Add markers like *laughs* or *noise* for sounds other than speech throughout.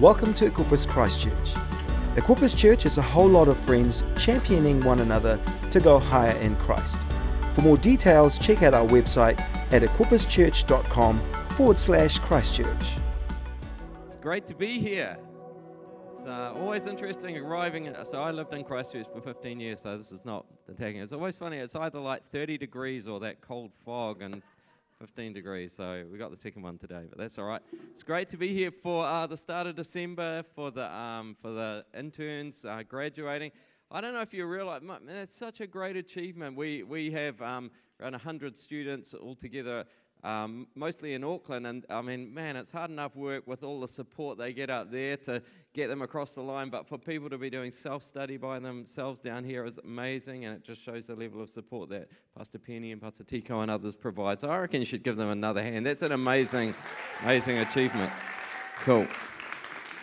Welcome to Equippers Christchurch. Equippers Church is a whole lot of friends championing one another to go higher in Christ. For more details, check out our website at equipperschurch.com forward slash Christchurch. It's great to be here. It's uh, always interesting arriving. So I lived in Christchurch for 15 years, so this is not attacking. It's always funny. It's either like 30 degrees or that cold fog and 15 degrees. So we got the second one today, but that's all right. It's great to be here for uh, the start of December for the um, for the interns uh, graduating. I don't know if you realize, man, it's such a great achievement. We we have um, around 100 students all together um, mostly in Auckland. And I mean, man, it's hard enough work with all the support they get up there to get them across the line. But for people to be doing self study by themselves down here is amazing. And it just shows the level of support that Pastor Penny and Pastor Tico and others provide. So I reckon you should give them another hand. That's an amazing, amazing achievement. Cool.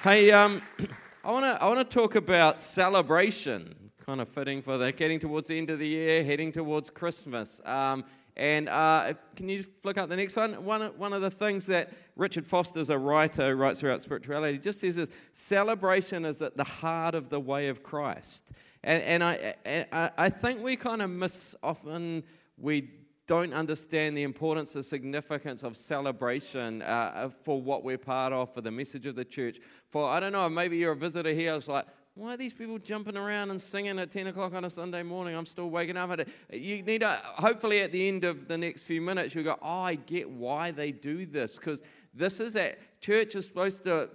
Hey, um, *clears throat* I want to I wanna talk about celebration. Kind of fitting for that, getting towards the end of the year, heading towards Christmas. Um, and uh, can you flick up the next one? one? One of the things that Richard Foster's a writer who writes about spirituality just says is celebration is at the heart of the way of Christ. And, and I, I, I think we kind of miss often, we don't understand the importance and significance of celebration uh, for what we're part of, for the message of the church. For, I don't know, maybe you're a visitor here, it's like, why are these people jumping around and singing at 10 o'clock on a Sunday morning? I'm still waking up. At it. You need to, hopefully, at the end of the next few minutes, you'll go, oh, I get why they do this. Because this is that church is supposed to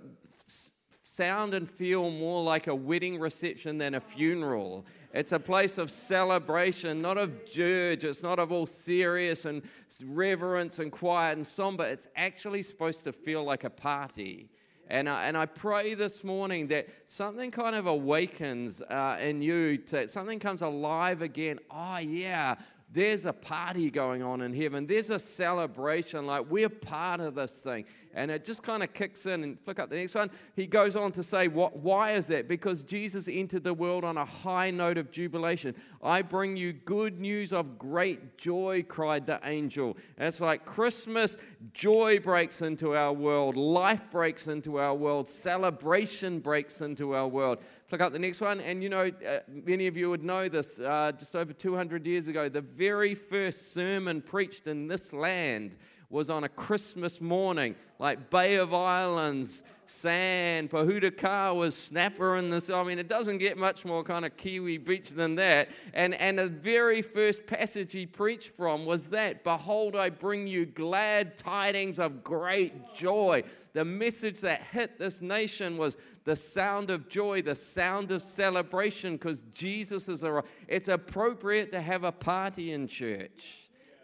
sound and feel more like a wedding reception than a funeral. It's a place of celebration, not of dirge. It's not of all serious and reverence and quiet and somber. It's actually supposed to feel like a party. And I, and I pray this morning that something kind of awakens uh, in you, to, something comes alive again. Oh, yeah, there's a party going on in heaven. There's a celebration, like we're part of this thing. And it just kind of kicks in and flick up the next one. He goes on to say, what, Why is that? Because Jesus entered the world on a high note of jubilation. I bring you good news of great joy, cried the angel. And it's like Christmas, joy breaks into our world, life breaks into our world, celebration breaks into our world. Flick up the next one. And you know, uh, many of you would know this uh, just over 200 years ago, the very first sermon preached in this land was on a Christmas morning, like Bay of Islands, sand, Pohutukawa was snapper in this. I mean, it doesn't get much more kind of Kiwi beach than that. And, and the very first passage he preached from was that Behold, I bring you glad tidings of great joy. The message that hit this nation was the sound of joy, the sound of celebration, because Jesus is a. It's appropriate to have a party in church.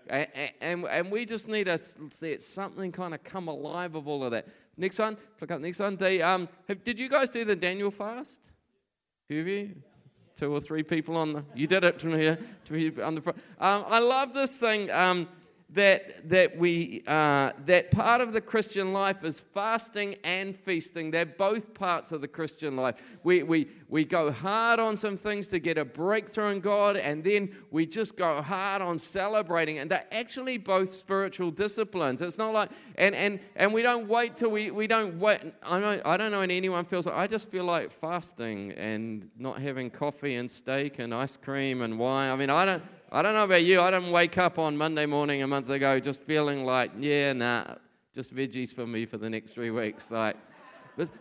And, and, and, we just need to see something kind of come alive of all of that. Next one, flick up next one. The, um, have, did you guys do the Daniel fast? Of you? Two or three people on the, you did it from here, on the front. Um, I love this thing. Um, that, that, we, uh, that part of the Christian life is fasting and feasting. They're both parts of the Christian life. We, we, we go hard on some things to get a breakthrough in God, and then we just go hard on celebrating. And they're actually both spiritual disciplines. It's not like, and, and, and we don't wait till we, we don't wait. I, know, I don't know anyone feels like, I just feel like fasting and not having coffee and steak and ice cream and wine. I mean, I don't. I don't know about you. I didn't wake up on Monday morning a month ago just feeling like, yeah, nah, just veggies for me for the next three weeks. Like,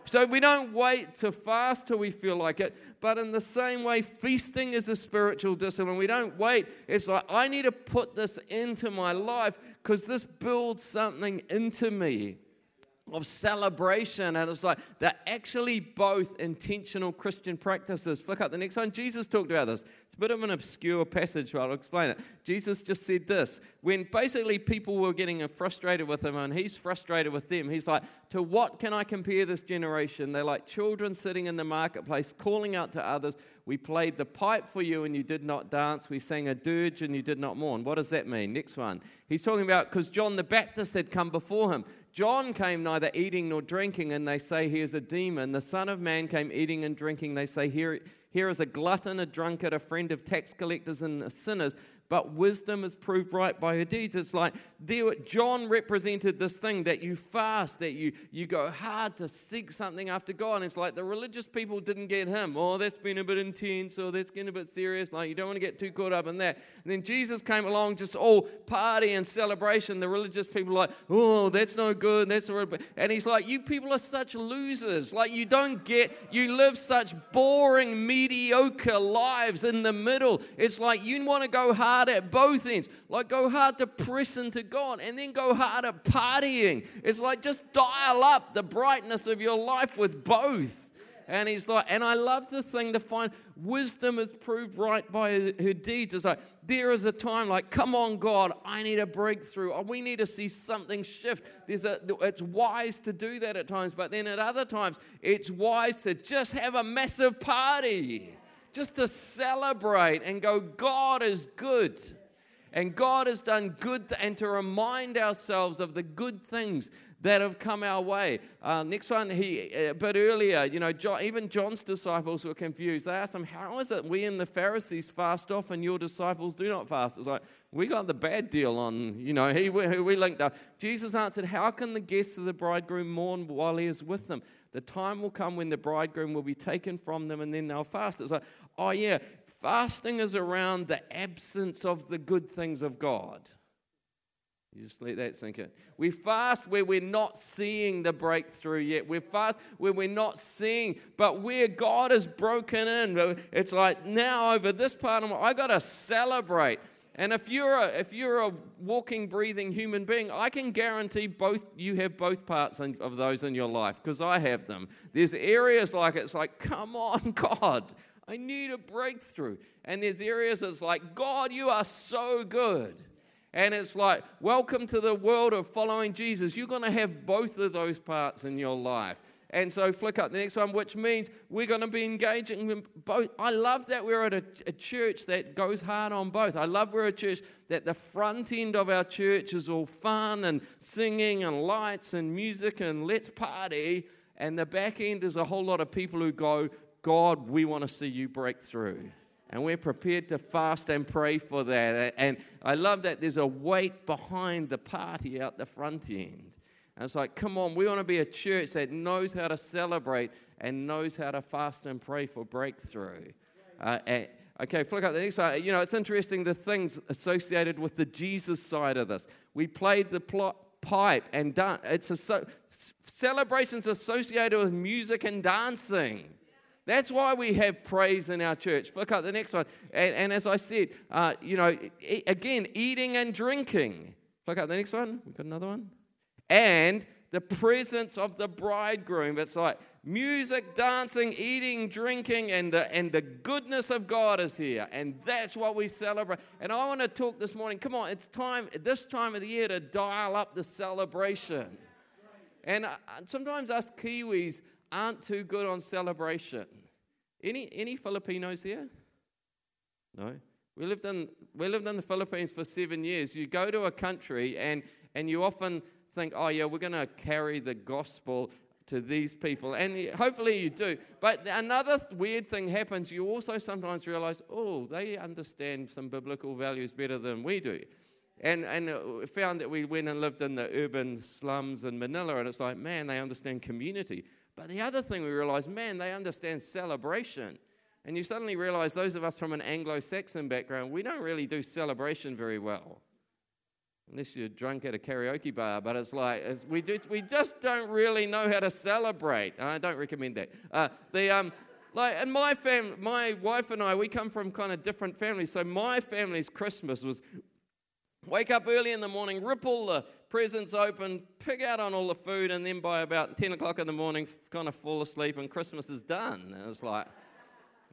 so we don't wait to fast till we feel like it. But in the same way, feasting is a spiritual discipline. We don't wait. It's like, I need to put this into my life because this builds something into me of celebration. And it's like they're actually both intentional Christian practices. Flick up the next one. Jesus talked about this. It's a bit of an obscure passage, but I'll explain it. Jesus just said this when basically people were getting frustrated with him and he's frustrated with them. He's like, To what can I compare this generation? They're like children sitting in the marketplace calling out to others. We played the pipe for you and you did not dance. We sang a dirge and you did not mourn. What does that mean? Next one. He's talking about because John the Baptist had come before him. John came neither eating nor drinking, and they say he is a demon. The Son of Man came eating and drinking. They say, Here, here is a glutton, a drunkard, a friend of tax collectors and sinners. But wisdom is proved right by her deeds. It's like there, John represented this thing that you fast, that you, you go hard to seek something after God. And it's like the religious people didn't get him. Oh, that's been a bit intense, or that's getting a bit serious. Like you don't want to get too caught up in that. And then Jesus came along, just all party and celebration. The religious people like, oh, that's no good. That's. And he's like, you people are such losers. Like you don't get, you live such boring, mediocre lives in the middle. It's like you want to go hard at both ends. Like go hard to press into God and then go hard at partying. It's like just dial up the brightness of your life with both. And he's like, and I love the thing to find wisdom is proved right by her deeds. It's like, there is a time like, come on, God, I need a breakthrough. Oh, we need to see something shift. There's a, it's wise to do that at times, but then at other times, it's wise to just have a massive party, just to celebrate and go, God is good. And God has done good, and to remind ourselves of the good things that have come our way. Uh, next one, he a bit earlier, you know, John, even John's disciples were confused. They asked him, "How is it we and the Pharisees fast off, and your disciples do not fast?" It's like we got the bad deal on, you know, he we linked up. Jesus answered, "How can the guests of the bridegroom mourn while he is with them? The time will come when the bridegroom will be taken from them, and then they'll fast." It's like, oh yeah, fasting is around the absence of the good things of God. You just let that sink in. We fast where we're not seeing the breakthrough yet. We fast where we're not seeing, but where God is broken in. It's like now over this part of my, I got to celebrate. And if you're a, if you're a walking, breathing human being, I can guarantee both you have both parts of those in your life because I have them. There's areas like it's like, come on, *laughs* God, I need a breakthrough. And there's areas that's like, God, you are so good. And it's like, welcome to the world of following Jesus. You're going to have both of those parts in your life. And so, flick up the next one, which means we're going to be engaging in both. I love that we're at a, a, church that goes hard on both. I love we're a church that the front end of our church is all fun and singing and lights and music and let's party. And the back end is a whole lot of people who go, God, we want to see you break through. And we're prepared to fast and pray for that. And I love that there's a weight behind the party out the front end. And it's like, come on, we want to be a church that knows how to celebrate and knows how to fast and pray for breakthrough. Uh, and, okay, flick up the next one. You know, it's interesting the things associated with the Jesus side of this. We played the plot, pipe and dance. It's a so, celebrations associated with music and dancing. That's why we have praise in our church. Look at the next one. And, and as I said, uh, you know, e- again, eating and drinking. Look at the next one. We've got another one. And the presence of the bridegroom. It's like music, dancing, eating, drinking, and the, and the goodness of God is here. And that's what we celebrate. And I want to talk this morning. Come on, it's time, this time of the year, to dial up the celebration. And uh, sometimes us Kiwis, aren't too good on celebration. Any, any Filipinos here? No. We lived, in, we lived in the Philippines for seven years. You go to a country and, and you often think, oh, yeah, we're going to carry the gospel to these people. And hopefully you do. But another weird thing happens. You also sometimes realize, oh, they understand some biblical values better than we do. And, and uh, found that we went and lived in the urban slums in Manila, and it's like, man, they understand community. But the other thing we realize, man, they understand celebration. And you suddenly realize those of us from an Anglo Saxon background, we don't really do celebration very well. Unless you're drunk at a karaoke bar, but it's like, it's, we, just, we just don't really know how to celebrate. I don't recommend that. Uh, the, um, like, and my family, my wife and I, we come from kind of different families. So my family's Christmas was wake up early in the morning, rip all the presents open, pig out on all the food, and then by about 10 o'clock in the morning, kind of fall asleep, and Christmas is done. And it's like,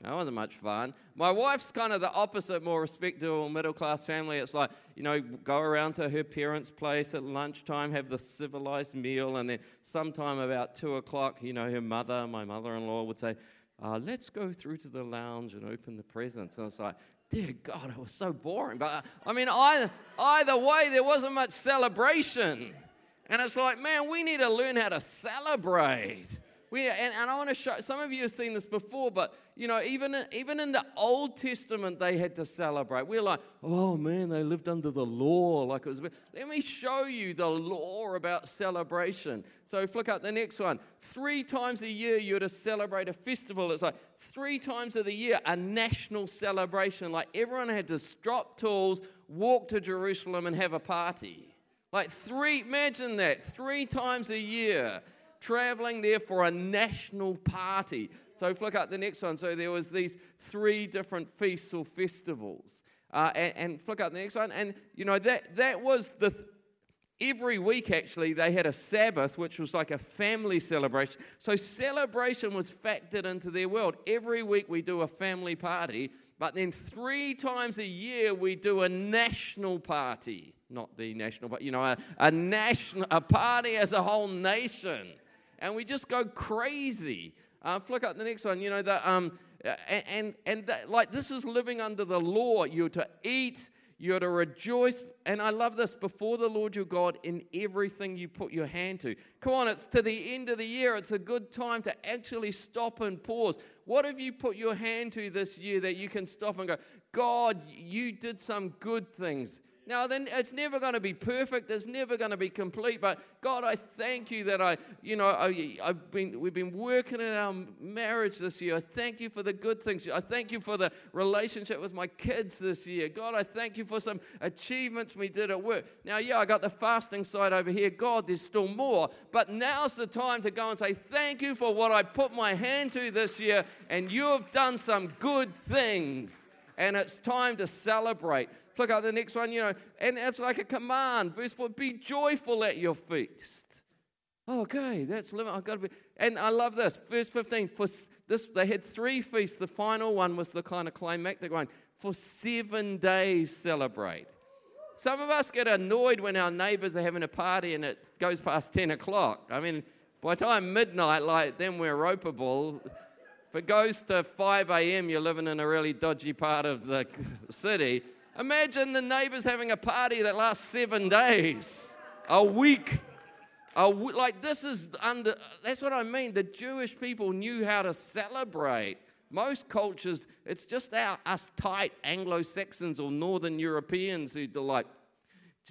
that wasn't much fun. My wife's kind of the opposite, more respectable middle class family. It's like, you know, go around to her parents' place at lunchtime, have the civilized meal, and then sometime about two o'clock, you know, her mother, my mother in law, would say, uh, let's go through to the lounge and open the presents. And it's like, dear God, it was so boring. But uh, I mean, either, either way, there wasn't much celebration. And it's like, man, we need to learn how to celebrate. We, and, and I want to show, some of you have seen this before, but you know, even, even in the Old Testament, they had to celebrate. We're like, oh man, they lived under the law. Like it was, let me show you the law about celebration. So flick up the next one. Three times a year, you're to celebrate a festival. It's like three times of the year, a national celebration. Like everyone had to drop tools, walk to Jerusalem, and have a party. Like three, imagine that, three times a year traveling there for a national party. So flick up the next one. So there was these three different feasts or festivals. Uh, and, and, flick up the next one. And, you know, that, that was the... Th- every week, actually, they had a Sabbath, which was like a family celebration. So celebration was factored into their world. Every week we do a family party, but then three times a year we do a national party. Not the national, but, you know, a, a national, a party as a whole nation and we just go crazy. Uh, flick up the next one. You know, the, um, and, and, and the, like this is living under the law. You're to eat, you're to rejoice. And I love this before the Lord your God in everything you put your hand to. Come on, it's to the end of the year. It's a good time to actually stop and pause. What have you put your hand to this year that you can stop and go, God, you did some good things? Now, then it's never going to be perfect. It's never going to be complete. But God, I thank you that I, you know, I, have been, we've been working in our marriage this year. I thank you for the good things. I thank you for the relationship with my kids this year. God, I thank you for some achievements we did at work. Now, yeah, I got the fasting side over here. God, there's still more. But now's the time to go and say, thank you for what I put my hand to this year. And you have done some good things. And it's time to celebrate. Flick out oh, the next one, you know, and it's like a command. Verse 4 be joyful at your feast. Oh, okay, that's limit. I've got to be. And I love this. Verse 15, for this, they had three feasts. The final one was the kind of climactic one. For seven days celebrate. Some of us get annoyed when our neighbors are having a party and it goes past 10 o'clock. I mean, by the time midnight, like, then we're ropeable. If it goes to 5 a.m., you're living in a really dodgy part of the *laughs* city. Imagine the neighbors having a party that lasts seven days, a week. A w- like this is under, that's what I mean. The Jewish people knew how to celebrate. Most cultures, it's just our, us tight Anglo Saxons or Northern Europeans who like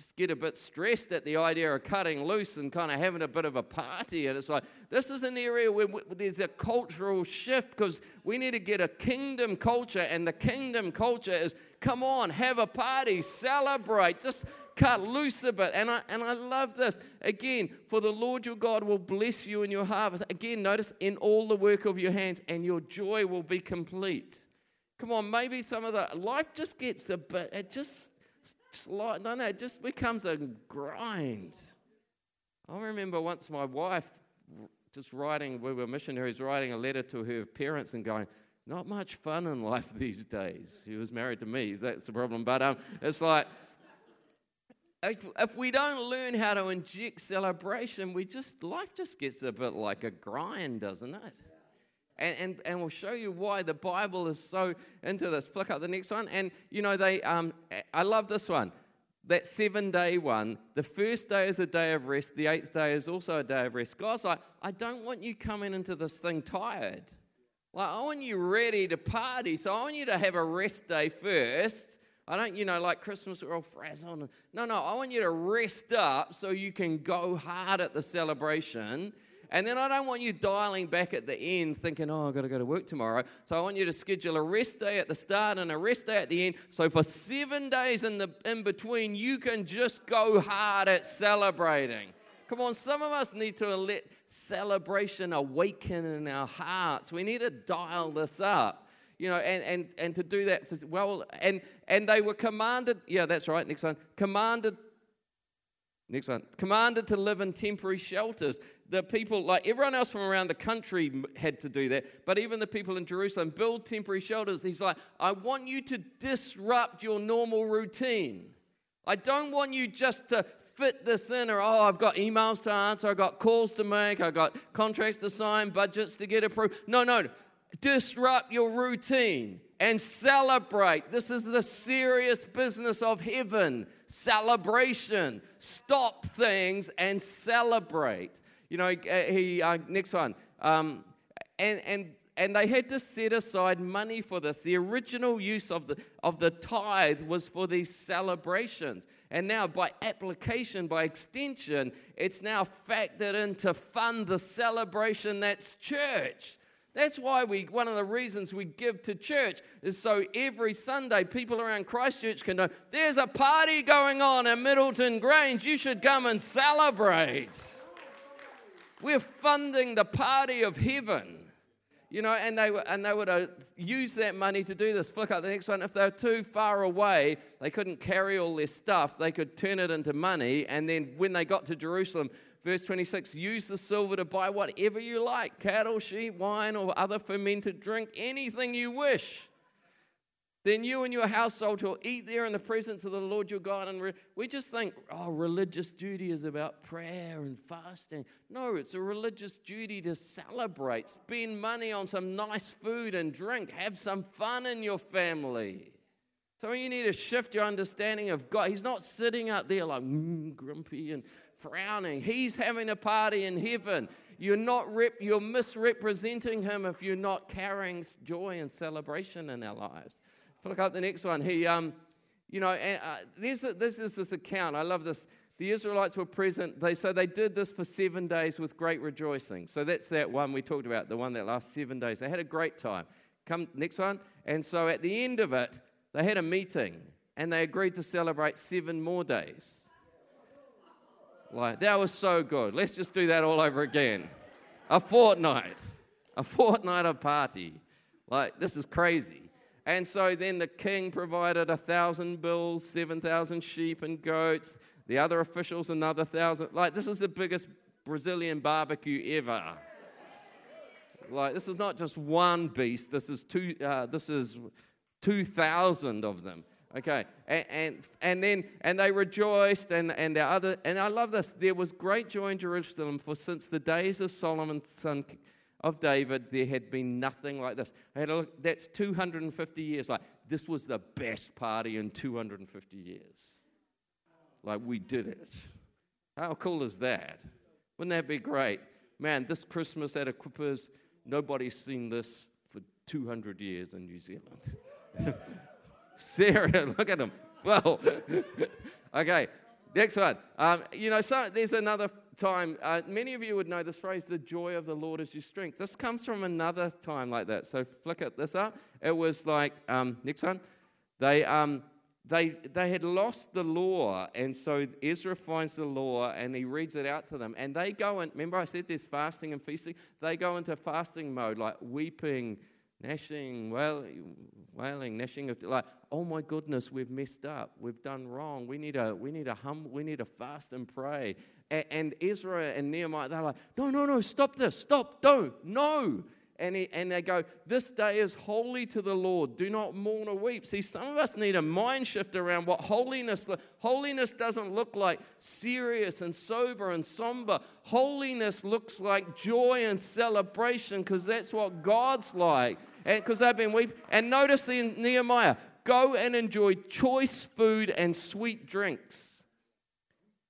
just get a bit stressed at the idea of cutting loose and kind of having a bit of a party. And it's like, this is an area where there's a cultural shift because we need to get a kingdom culture. And the kingdom culture is come on, have a party, celebrate, just cut loose a bit. And I, and I love this. Again, for the Lord your God will bless you in your harvest. Again, notice in all the work of your hands, and your joy will be complete. Come on, maybe some of the life just gets a bit, it just no, no, it just becomes a grind. I remember once my wife just writing, we were missionaries, writing a letter to her parents and going, not much fun in life these days. She was married to me, that's the problem. But um, it's like, if, if we don't learn how to inject celebration, we just, life just gets a bit like a grind, doesn't it? And, and, and we'll show you why the Bible is so into this. Flick up the next one. And, you know, they, um, I love this one. That seven day one, the first day is a day of rest, the eighth day is also a day of rest. God's like, I don't want you coming into this thing tired. Like, I want you ready to party. So I want you to have a rest day first. I don't, you know, like Christmas, we're all frazzled. No, no, I want you to rest up so you can go hard at the celebration. And then I don't want you dialing back at the end thinking, oh, I've got to go to work tomorrow. So I want you to schedule a rest day at the start and a rest day at the end. So for seven days in, the, in between, you can just go hard at celebrating. Come on, some of us need to let celebration awaken in our hearts. We need to dial this up you know, and, and, and to do that, for, well, and, and they were commanded, yeah, that's right, next one, commanded, next one, commanded to live in temporary shelters the people, like everyone else from around the country, had to do that. But even the people in Jerusalem build temporary shelters. He's like, I want you to disrupt your normal routine. I don't want you just to fit this in or, oh, I've got emails to answer, I've got calls to make, I've got contracts to sign, budgets to get approved. No, no. Disrupt your routine and celebrate. This is the serious business of heaven celebration. Stop things and celebrate. You know, uh, he, uh, next one. Um, and, and, and they had to set aside money for this. The original use of the, of the tithe was for these celebrations. And now, by application, by extension, it's now factored in to fund the celebration that's church. That's why we, one of the reasons we give to church is so every Sunday people around Christchurch can know there's a party going on in Middleton Grange. You should come and celebrate. We're funding the party of heaven. You know, and they, were, and they would use that money to do this. Flick up the next one. If they were too far away, they couldn't carry all their stuff, they could turn it into money. And then when they got to Jerusalem, Verse 26 use the silver to buy whatever you like cattle, sheep, wine, or other fermented drink, anything you wish. Then you and your household will eat there in the presence of the Lord your God. And we just think, oh, religious duty is about prayer and fasting. No, it's a religious duty to celebrate, spend money on some nice food and drink, have some fun in your family. So you need to shift your understanding of God. He's not sitting out there like mm, grumpy and frowning. He's having a party in heaven. You're not rep, you're misrepresenting him if you're not carrying joy and celebration in our lives. Look up the next one. He, um, you know, and, uh, there's a, this is this account. I love this. The Israelites were present. They, so they did this for seven days with great rejoicing. So that's that one we talked about, the one that lasts seven days. They had a great time. Come next one. And so at the end of it, they had a meeting and they agreed to celebrate seven more days. Like, that was so good. Let's just do that all over again. A fortnight. A fortnight of party. Like, this is crazy. And so then the king provided a thousand bulls, 7,000 sheep and goats. The other officials, another thousand. Like, this was the biggest Brazilian barbecue ever. Like, this is not just one beast, this is, two, uh, this is 2,000 of them. Okay, and, and, and then and they rejoiced, and and the other and I love this. There was great joy in Jerusalem, for since the days of Solomon's son of David, there had been nothing like this. I had a Look, that's 250 years. Like this was the best party in 250 years. Like we did it. How cool is that? Wouldn't that be great? Man, this Christmas at Equippers, nobody's seen this for 200 years in New Zealand. *laughs* Sarah, Look at him. Well, *laughs* okay. Next one. Um, you know, so there's another time. Uh, many of you would know this phrase, "The joy of the Lord is your strength." This comes from another time like that. So flick it this up. It was like um, next one. They um, they they had lost the law, and so Ezra finds the law and he reads it out to them. And they go and remember I said there's fasting and feasting. They go into fasting mode, like weeping gnashing, wailing, wailing, gnashing of like, oh my goodness, we've messed up, we've done wrong. We need a, we need a hum, we need to fast and pray. And, and and Nehemiah, they're like, no, no, no, stop this, stop, don't, no and, he, and they go, This day is holy to the Lord. Do not mourn or weep. See, some of us need a mind shift around what holiness Holiness doesn't look like serious and sober and somber. Holiness looks like joy and celebration because that's what God's like. Because they've been weeping. And notice in Nehemiah, go and enjoy choice food and sweet drinks.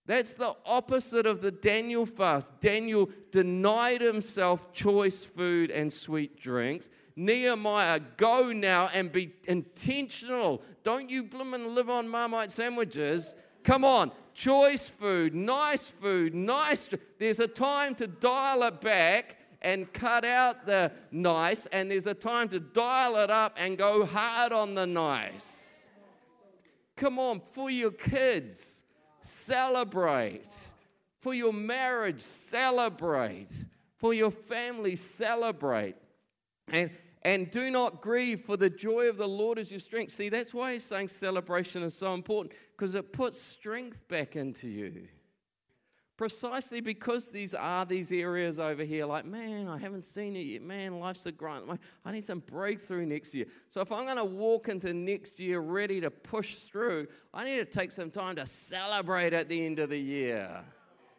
That's the opposite of the Daniel fast. Daniel denied himself choice food and sweet drinks. Nehemiah, go now and be intentional. Don't you and live on Marmite sandwiches. Come on, choice food, nice food, nice. There's a time to dial it back and cut out the nice, and there's a time to dial it up and go hard on the nice. Come on, for your kids celebrate. For your marriage, celebrate. For your family, celebrate. And, and do not grieve, for the joy of the Lord is your strength. See, that's why he's saying celebration is so important, because it puts strength back into you precisely because these are these areas over here like man i haven't seen it yet. Man life's a grind. I need some breakthrough next year. So if i'm going to walk into next year ready to push through i need to take some time to celebrate at the end of the year.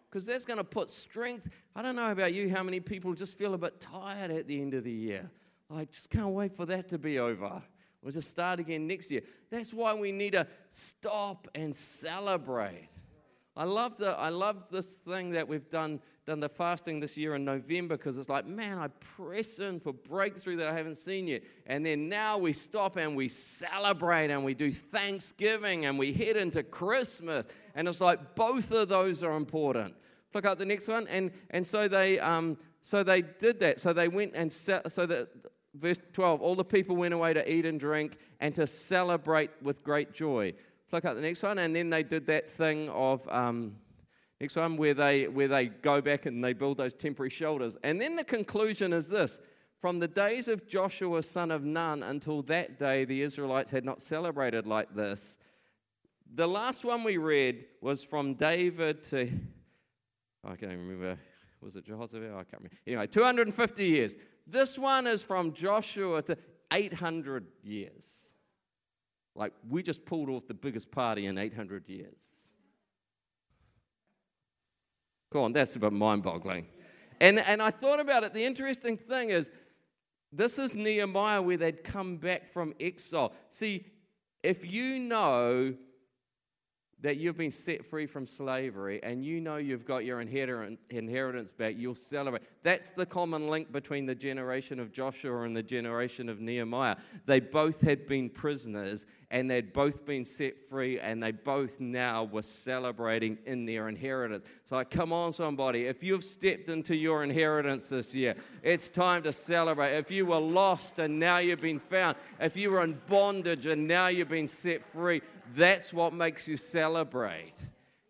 Because that's going to put strength. I don't know about you how many people just feel a bit tired at the end of the year. I just can't wait for that to be over. We'll just start again next year. That's why we need to stop and celebrate I love, the, I love this thing that we've done, done the fasting this year in November because it's like, man, I press in for breakthrough that I haven't seen yet. And then now we stop and we celebrate and we do Thanksgiving and we head into Christmas. And it's like both of those are important. Look out the next one. And, and so, they, um, so they did that. So they went and, so that verse 12, all the people went away to eat and drink and to celebrate with great joy. Flick up the next one. And then they did that thing of, um, next one, where they, where they go back and they build those temporary shelters. And then the conclusion is this From the days of Joshua, son of Nun, until that day, the Israelites had not celebrated like this. The last one we read was from David to, I can't remember, was it Jehoshaphat? I can't remember. Anyway, 250 years. This one is from Joshua to 800 years. Like, we just pulled off the biggest party in 800 years. Go on, that's a bit mind boggling. And, and I thought about it. The interesting thing is, this is Nehemiah where they'd come back from exile. See, if you know that you've been set free from slavery and you know you've got your inheritance back, you'll celebrate. That's the common link between the generation of Joshua and the generation of Nehemiah. They both had been prisoners and they'd both been set free and they both now were celebrating in their inheritance. So, like, come on, somebody, if you've stepped into your inheritance this year, it's time to celebrate. If you were lost and now you've been found, if you were in bondage and now you've been set free, that's what makes you celebrate.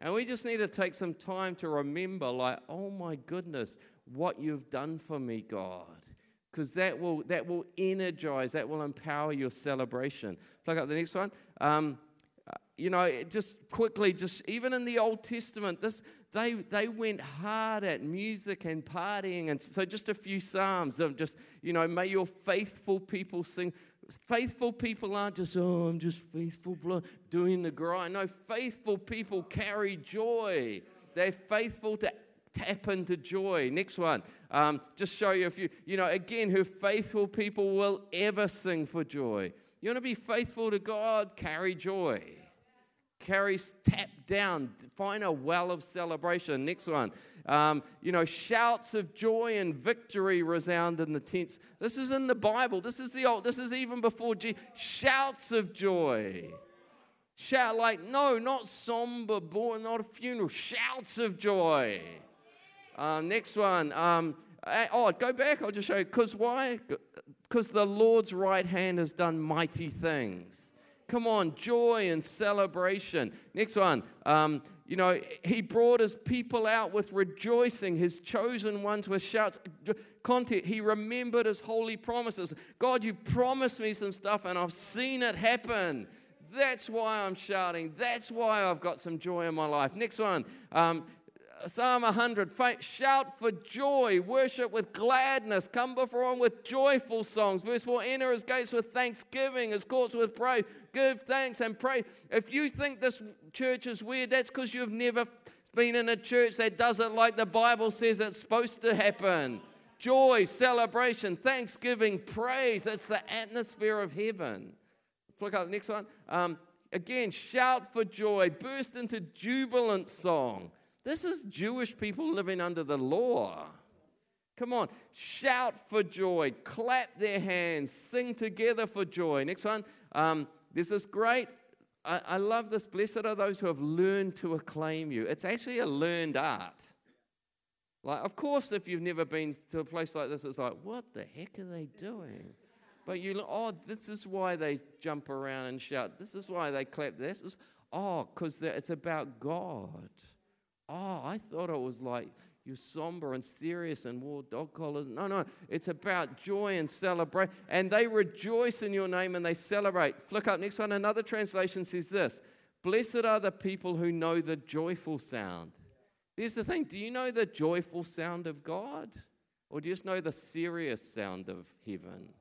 And we just need to take some time to remember, like, oh my goodness, what you've done for me, God. Because that will, that will energize, that will empower your celebration. Plug up the next one. Um, you know, just quickly, just even in the Old Testament, this they they went hard at music and partying, and so just a few psalms of just you know, may your faithful people sing faithful people aren't just, oh, I'm just faithful doing the grind. No, faithful people carry joy. They're faithful to tap into joy. Next one, um, just show you a few. You know, again, who faithful people will ever sing for joy. You want to be faithful to God? Carry joy. Carry, tap down, find a well of celebration. Next one, um, you know, shouts of joy and victory resound in the tents. This is in the Bible. This is the old. This is even before G. Shouts of joy. Shout like no, not somber, boy, not a funeral. Shouts of joy. Uh, next one. Um, oh, go back. I'll just show you. Because why? Because the Lord's right hand has done mighty things. Come on, joy and celebration. Next one. Um, you know, he brought his people out with rejoicing, his chosen ones with shouts. Content, he remembered his holy promises. God, you promised me some stuff and I've seen it happen. That's why I'm shouting. That's why I've got some joy in my life. Next one. Um, Psalm 100 shout for joy, worship with gladness, come before him with joyful songs. Verse 4 enter his gates with thanksgiving, his courts with praise. Give thanks and pray. If you think this church is weird, that's because you've never been in a church that does it like the Bible says it's supposed to happen. Joy, celebration, thanksgiving, praise. That's the atmosphere of heaven. Flick out the next one. Um, again, shout for joy, burst into jubilant song. This is Jewish people living under the law. Come on, shout for joy, clap their hands, sing together for joy. Next one, um, this is great. I, I love this. Blessed are those who have learned to acclaim you. It's actually a learned art. Like, of course, if you've never been to a place like this, it's like, what the heck are they doing? But you, oh, this is why they jump around and shout. This is why they clap. This is, oh, because it's about God. Oh, I thought it was like you're somber and serious and wore dog collars. No, no, it's about joy and celebrate. And they rejoice in your name and they celebrate. Flick up next one. Another translation says this Blessed are the people who know the joyful sound. Here's the thing do you know the joyful sound of God? Or do you just know the serious sound of heaven?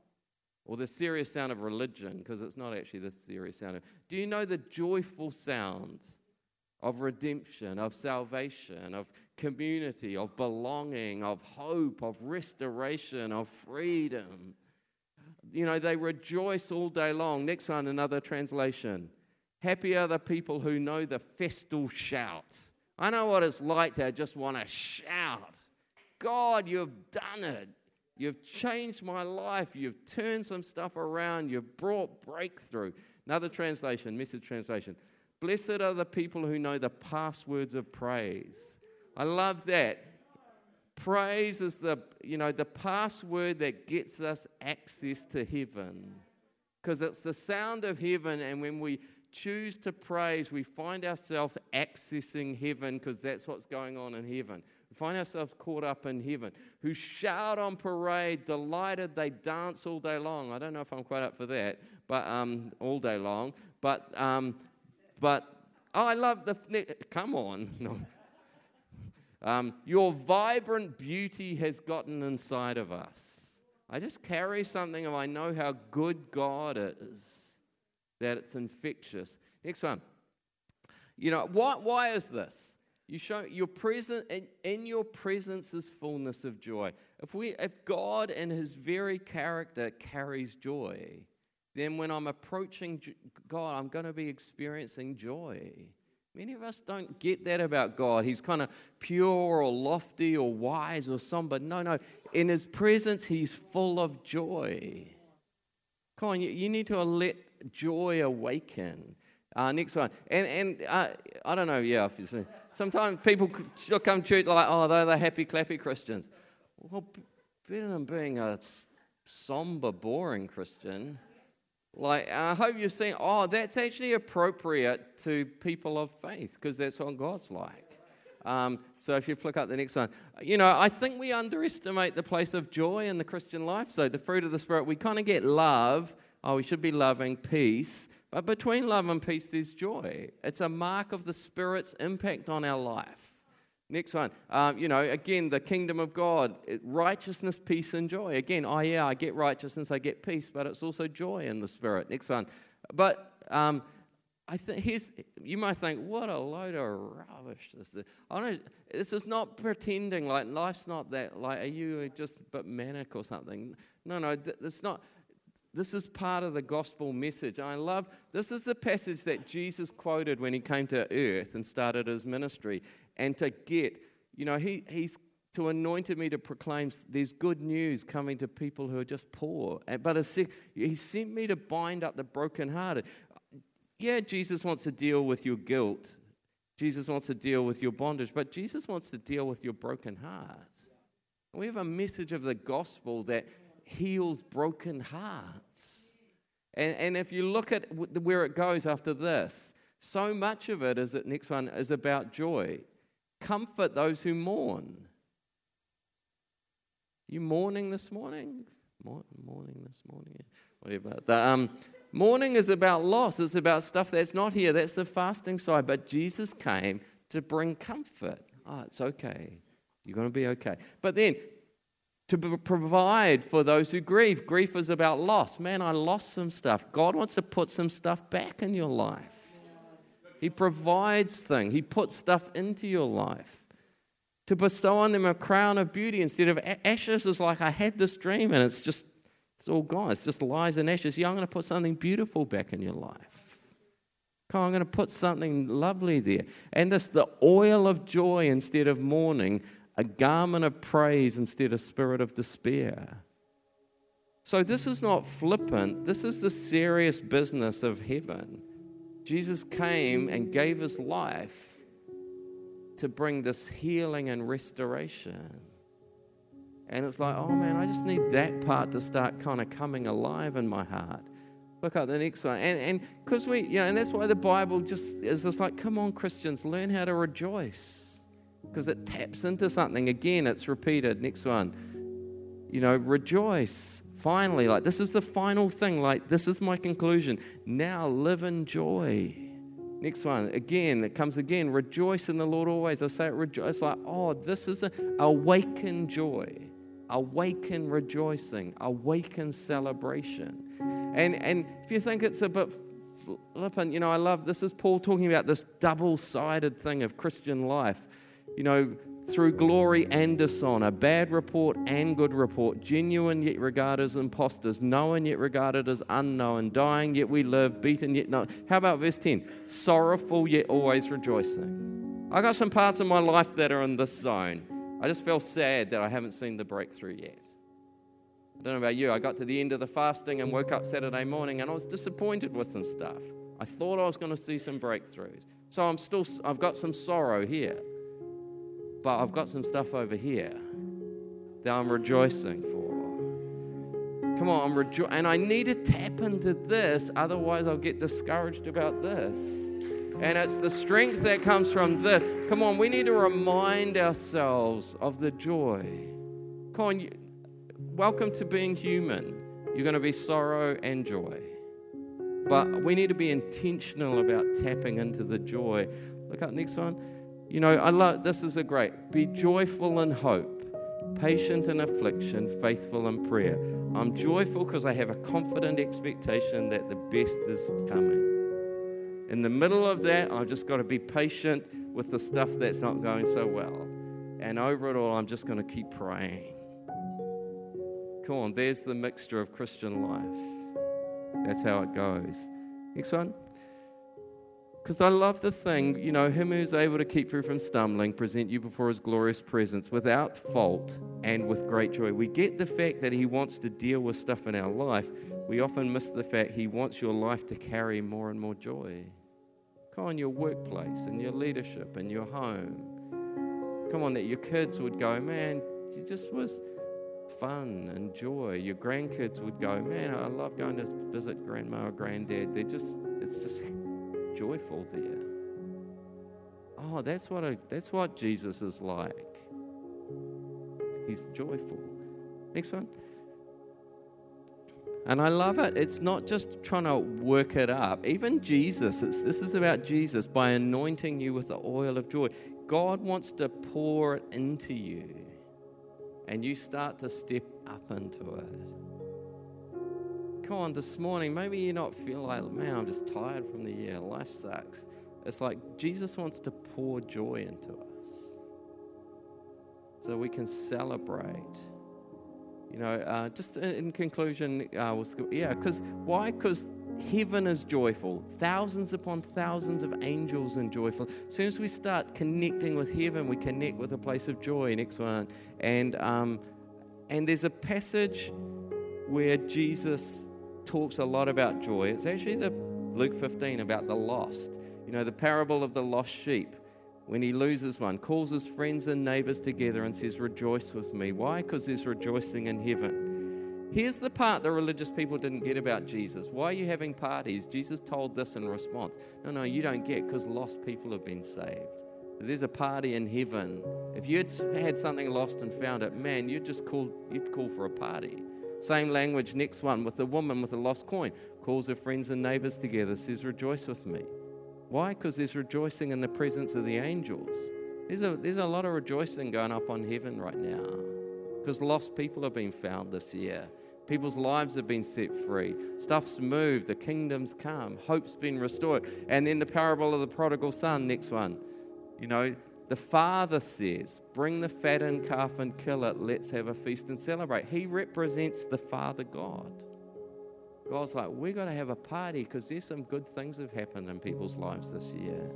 Or the serious sound of religion? Because it's not actually the serious sound of. Do you know the joyful sound? Of redemption, of salvation, of community, of belonging, of hope, of restoration, of freedom. You know, they rejoice all day long. Next one, another translation. Happy are the people who know the festal shout. I know what it's like to just want to shout, God, you've done it. You've changed my life. You've turned some stuff around. You've brought breakthrough. Another translation, message translation. Blessed are the people who know the passwords of praise. I love that. Praise is the, you know, the password that gets us access to heaven. Because it's the sound of heaven, and when we choose to praise, we find ourselves accessing heaven because that's what's going on in heaven. We find ourselves caught up in heaven. Who shout on parade, delighted, they dance all day long. I don't know if I'm quite up for that, but um, all day long. But, um, but oh, I love the. Come on. *laughs* Um, your vibrant beauty has gotten inside of us. I just carry something of I know how good God is, that it's infectious. Next one. You know, why, why is this? You show your presence, in, in your presence is fullness of joy. If we if God and his very character carries joy, then when I'm approaching God, I'm going to be experiencing joy. Many of us don't get that about God. He's kind of pure or lofty or wise or somber. No, no. In His presence, He's full of joy. Come on, you, you need to let joy awaken. Uh, next one. And, and uh, I don't know, yeah, sometimes people come to church like, oh, they're the happy, clappy Christians. Well, better than being a somber, boring Christian. Like, I hope you're seeing, oh, that's actually appropriate to people of faith because that's what God's like. Um, so if you flick up the next one, you know, I think we underestimate the place of joy in the Christian life. So the fruit of the Spirit, we kind of get love. Oh, we should be loving, peace. But between love and peace, there's joy. It's a mark of the Spirit's impact on our life. Next one. Um, you know, again, the kingdom of God, righteousness, peace, and joy. Again, oh, yeah, I get righteousness, I get peace, but it's also joy in the spirit. Next one. But um, I think here's, you might think, what a load of rubbish this is. I don't, this is not pretending like life's not that, like, are you just but manic or something? No, no, it's not. This is part of the gospel message. I love this is the passage that Jesus quoted when he came to earth and started his ministry. And to get, you know, he, he's to anointed me to proclaim there's good news coming to people who are just poor. But he sent me to bind up the brokenhearted. Yeah, Jesus wants to deal with your guilt. Jesus wants to deal with your bondage, but Jesus wants to deal with your broken heart. We have a message of the gospel that heals broken hearts. And, and if you look at where it goes after this, so much of it is that next one is about joy. Comfort those who mourn. You mourning this morning? Mourning this morning? Whatever. The, um, mourning is about loss. It's about stuff that's not here. That's the fasting side. But Jesus came to bring comfort. Oh, it's okay. You're going to be okay. But then to provide for those who grieve. Grief is about loss. Man, I lost some stuff. God wants to put some stuff back in your life. He provides things, He puts stuff into your life. To bestow on them a crown of beauty instead of ashes is like, I had this dream and it's just, it's all gone. It's just lies and ashes. Yeah, I'm going to put something beautiful back in your life. Come on, I'm going to put something lovely there. And this, the oil of joy instead of mourning a garment of praise instead of spirit of despair. So, this is not flippant, this is the serious business of heaven. Jesus came and gave his life to bring this healing and restoration. And it's like, oh man, I just need that part to start kind of coming alive in my heart. Look at the next one. And because we, you know, and that's why the Bible just is just like, come on, Christians, learn how to rejoice because it taps into something. Again, it's repeated. Next one. You know, rejoice. Finally, like this is the final thing. Like, this is my conclusion. Now live in joy. Next one, again, it comes again. Rejoice in the Lord always. I say it rejoice. Like, oh, this is a awaken joy, awaken rejoicing, awaken celebration. And and if you think it's a bit flippant, you know, I love this is Paul talking about this double-sided thing of Christian life you know, through glory and dishonor, bad report and good report, genuine yet regarded as impostors, known yet regarded as unknown, dying yet we live, beaten yet not. How about verse 10? Sorrowful yet always rejoicing. I got some parts of my life that are in this zone. I just feel sad that I haven't seen the breakthrough yet. I don't know about you. I got to the end of the fasting and woke up Saturday morning and I was disappointed with some stuff. I thought I was going to see some breakthroughs. So I'm still, I've got some sorrow here. But I've got some stuff over here that I'm rejoicing for. Come on, I'm rejoicing. And I need to tap into this, otherwise, I'll get discouraged about this. And it's the strength that comes from this. Come on, we need to remind ourselves of the joy. Come on, you, welcome to being human. You're going to be sorrow and joy. But we need to be intentional about tapping into the joy. Look at next one. You know, I love this is a great. Be joyful in hope, patient in affliction, faithful in prayer. I'm joyful because I have a confident expectation that the best is coming. In the middle of that, I've just got to be patient with the stuff that's not going so well. And over it all, I'm just going to keep praying. Come on, there's the mixture of Christian life. That's how it goes. Next one. Because I love the thing, you know, him who's able to keep you from stumbling, present you before his glorious presence without fault and with great joy. We get the fact that he wants to deal with stuff in our life. We often miss the fact he wants your life to carry more and more joy. Come on, your workplace and your leadership and your home. Come on, that your kids would go, man, it just was fun and joy. Your grandkids would go, man, I love going to visit grandma or granddad. They're just, it's just joyful there. Oh, that's what, a, that's what Jesus is like. He's joyful. Next one. And I love it. It's not just trying to work it up. Even Jesus, this is about Jesus by anointing you with the oil of joy. God wants to pour it into you, and you start to step up into it come on, this morning, maybe you not feel like, man, I'm just tired from the year. Life sucks. It's like Jesus wants to pour joy into us so we can celebrate. You know, uh, just in conclusion, uh, we'll, yeah, because why? Because heaven is joyful. Thousands upon thousands of angels and joyful. As soon as we start connecting with heaven, we connect with a place of joy. Next one, and um, and there's a passage where Jesus talks a lot about joy. It's actually the Luke 15 about the lost. You know, the parable of the lost sheep. When he loses one, calls his friends and neighbors together and says, Rejoice with me. Why? Because there's rejoicing in heaven. Here's the part the religious people didn't get about Jesus. Why are you having parties? Jesus told this in response. No, no, you don't get because lost people have been saved. There's a party in heaven. If you had had something lost and found it, man, you'd just call, you'd call for a party. Same language, next one, with the woman with the lost coin. Calls her friends and neighbors together, says, Rejoice with me. Why? Because there's rejoicing in the presence of the angels. There's a, there's a lot of rejoicing going up on heaven right now because lost people have been found this year. People's lives have been set free. Stuff's moved. The kingdom's come. Hope's been restored. And then the parable of the prodigal son, next one. You know, the Father says, Bring the fattened calf and kill it. Let's have a feast and celebrate. He represents the Father God. God's like, We've got to have a party because there's some good things have happened in people's lives this year.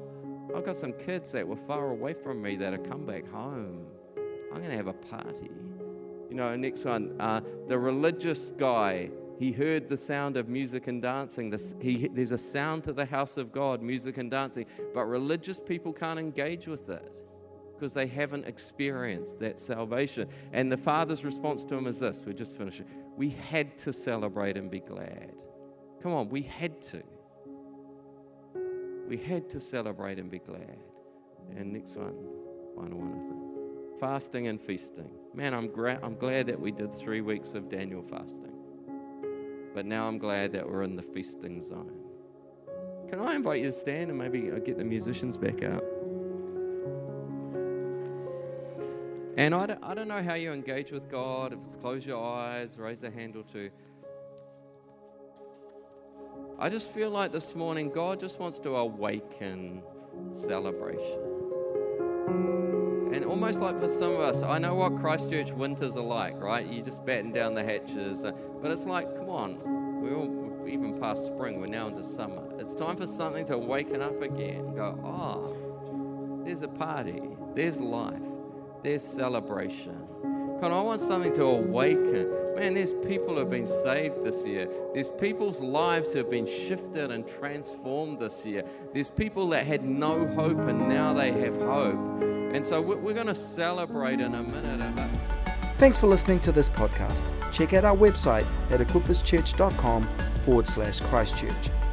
I've got some kids that were far away from me that have come back home. I'm going to have a party. You know, next one, uh, the religious guy he heard the sound of music and dancing. He, there's a sound to the house of God, music and dancing, but religious people can't engage with it because they haven't experienced that salvation. And the Father's response to him is this we're just finishing. We had to celebrate and be glad. Come on, we had to. We had to celebrate and be glad. And next one, final one, I think. Fasting and feasting. Man, I'm, gra- I'm glad that we did three weeks of Daniel fasting. But now I'm glad that we're in the feasting zone. Can I invite you to stand and maybe get the musicians back out? And I don't, I don't know how you engage with God. If it's close your eyes, raise a hand or two. I just feel like this morning God just wants to awaken celebration. And almost like for some of us, I know what Christchurch winters are like, right? You just batten down the hatches. Uh, but it's like, come on, we're all, even past spring, we're now into summer. It's time for something to waken up again. Go, oh, there's a party, there's life, there's celebration. God, I want something to awaken. Man, there's people who have been saved this year. There's people's lives who have been shifted and transformed this year. There's people that had no hope and now they have hope. And so we're going to celebrate in a minute. Thanks for listening to this podcast. Check out our website at equipperschurch.com forward slash Christchurch.